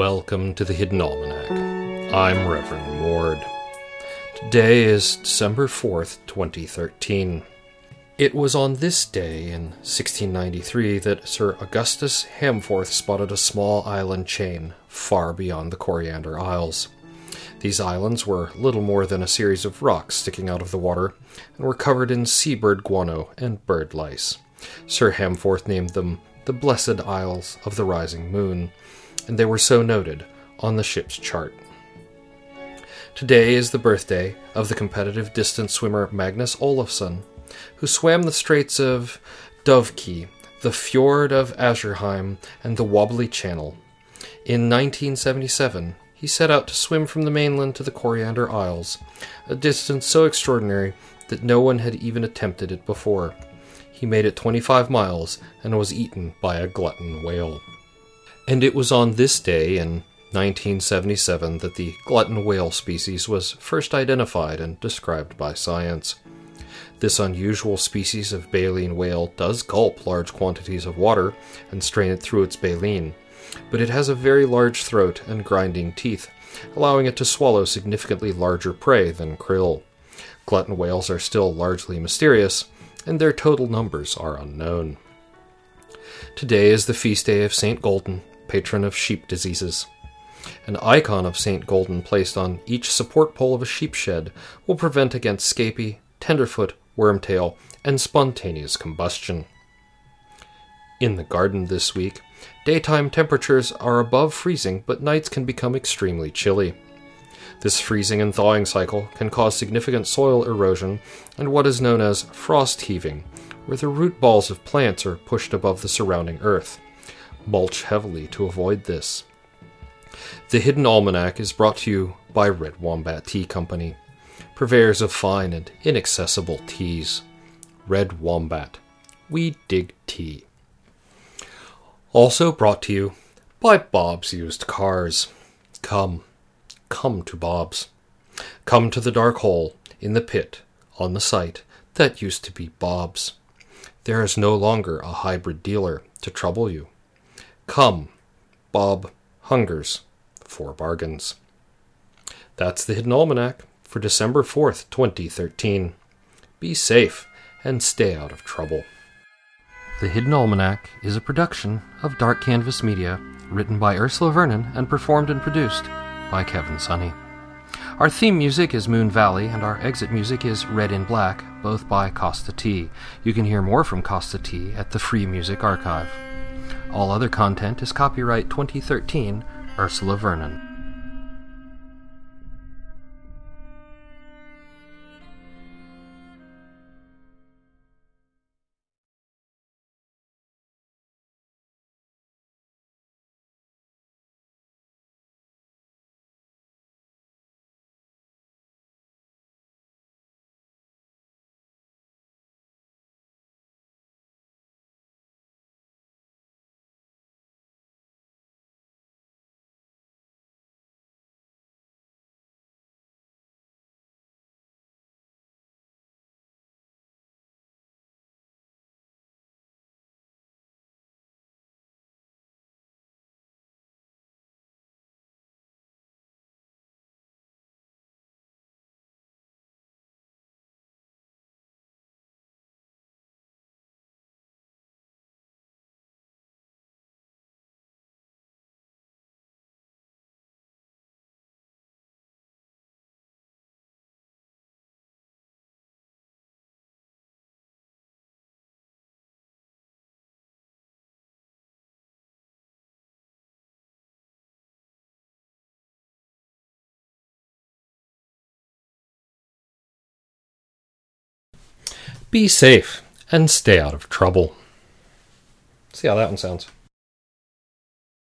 Welcome to the Hidden Almanac. I'm Reverend Ward. Today is December 4th, 2013. It was on this day in 1693 that Sir Augustus Hamforth spotted a small island chain far beyond the Coriander Isles. These islands were little more than a series of rocks sticking out of the water and were covered in seabird guano and bird lice. Sir Hamforth named them the Blessed Isles of the Rising Moon, and they were so noted on the ship's chart. Today is the birthday of the competitive distance swimmer Magnus Olafsson, who swam the straits of Dovekey, the fjord of Azorheim, and the Wobbly Channel. In 1977, he set out to swim from the mainland to the Coriander Isles, a distance so extraordinary that no one had even attempted it before. He made it 25 miles and was eaten by a glutton whale. And it was on this day in 1977 that the glutton whale species was first identified and described by science. This unusual species of baleen whale does gulp large quantities of water and strain it through its baleen, but it has a very large throat and grinding teeth, allowing it to swallow significantly larger prey than krill. Glutton whales are still largely mysterious, and their total numbers are unknown. Today is the feast day of St. Golden, patron of sheep diseases. An icon of St. Golden placed on each support pole of a sheep shed will prevent against scrapie, tenderfoot, wormtail, and spontaneous combustion. In the garden this week, daytime temperatures are above freezing, but nights can become extremely chilly. This freezing and thawing cycle can cause significant soil erosion and what is known as frost heaving, where the root balls of plants are pushed above the surrounding earth. Mulch heavily to avoid this. The Hidden Almanac is brought to you by Red Wombat Tea Company, purveyors of fine and inaccessible teas. Red Wombat. We dig tea. Also brought to you by Bob's Used Cars. Come, come to Bob's. Come to the dark hole in the pit on the site that used to be Bob's. There is no longer a hybrid dealer to trouble you. Come, Bob hungers for bargains. That's the Hidden Almanac for December 4th, 2013. Be safe and stay out of trouble. The Hidden Almanac is a production of Dark Canvas Media, written by Ursula Vernon and performed and produced by Kevin Sonney. Our theme music is Moon Valley, and our exit music is Red in Black, both by Kosta T. You can hear more from Kosta T at the Free Music Archive. All other content is copyright 2013 Ursula Vernon. Be safe and stay out of trouble. See how that one sounds.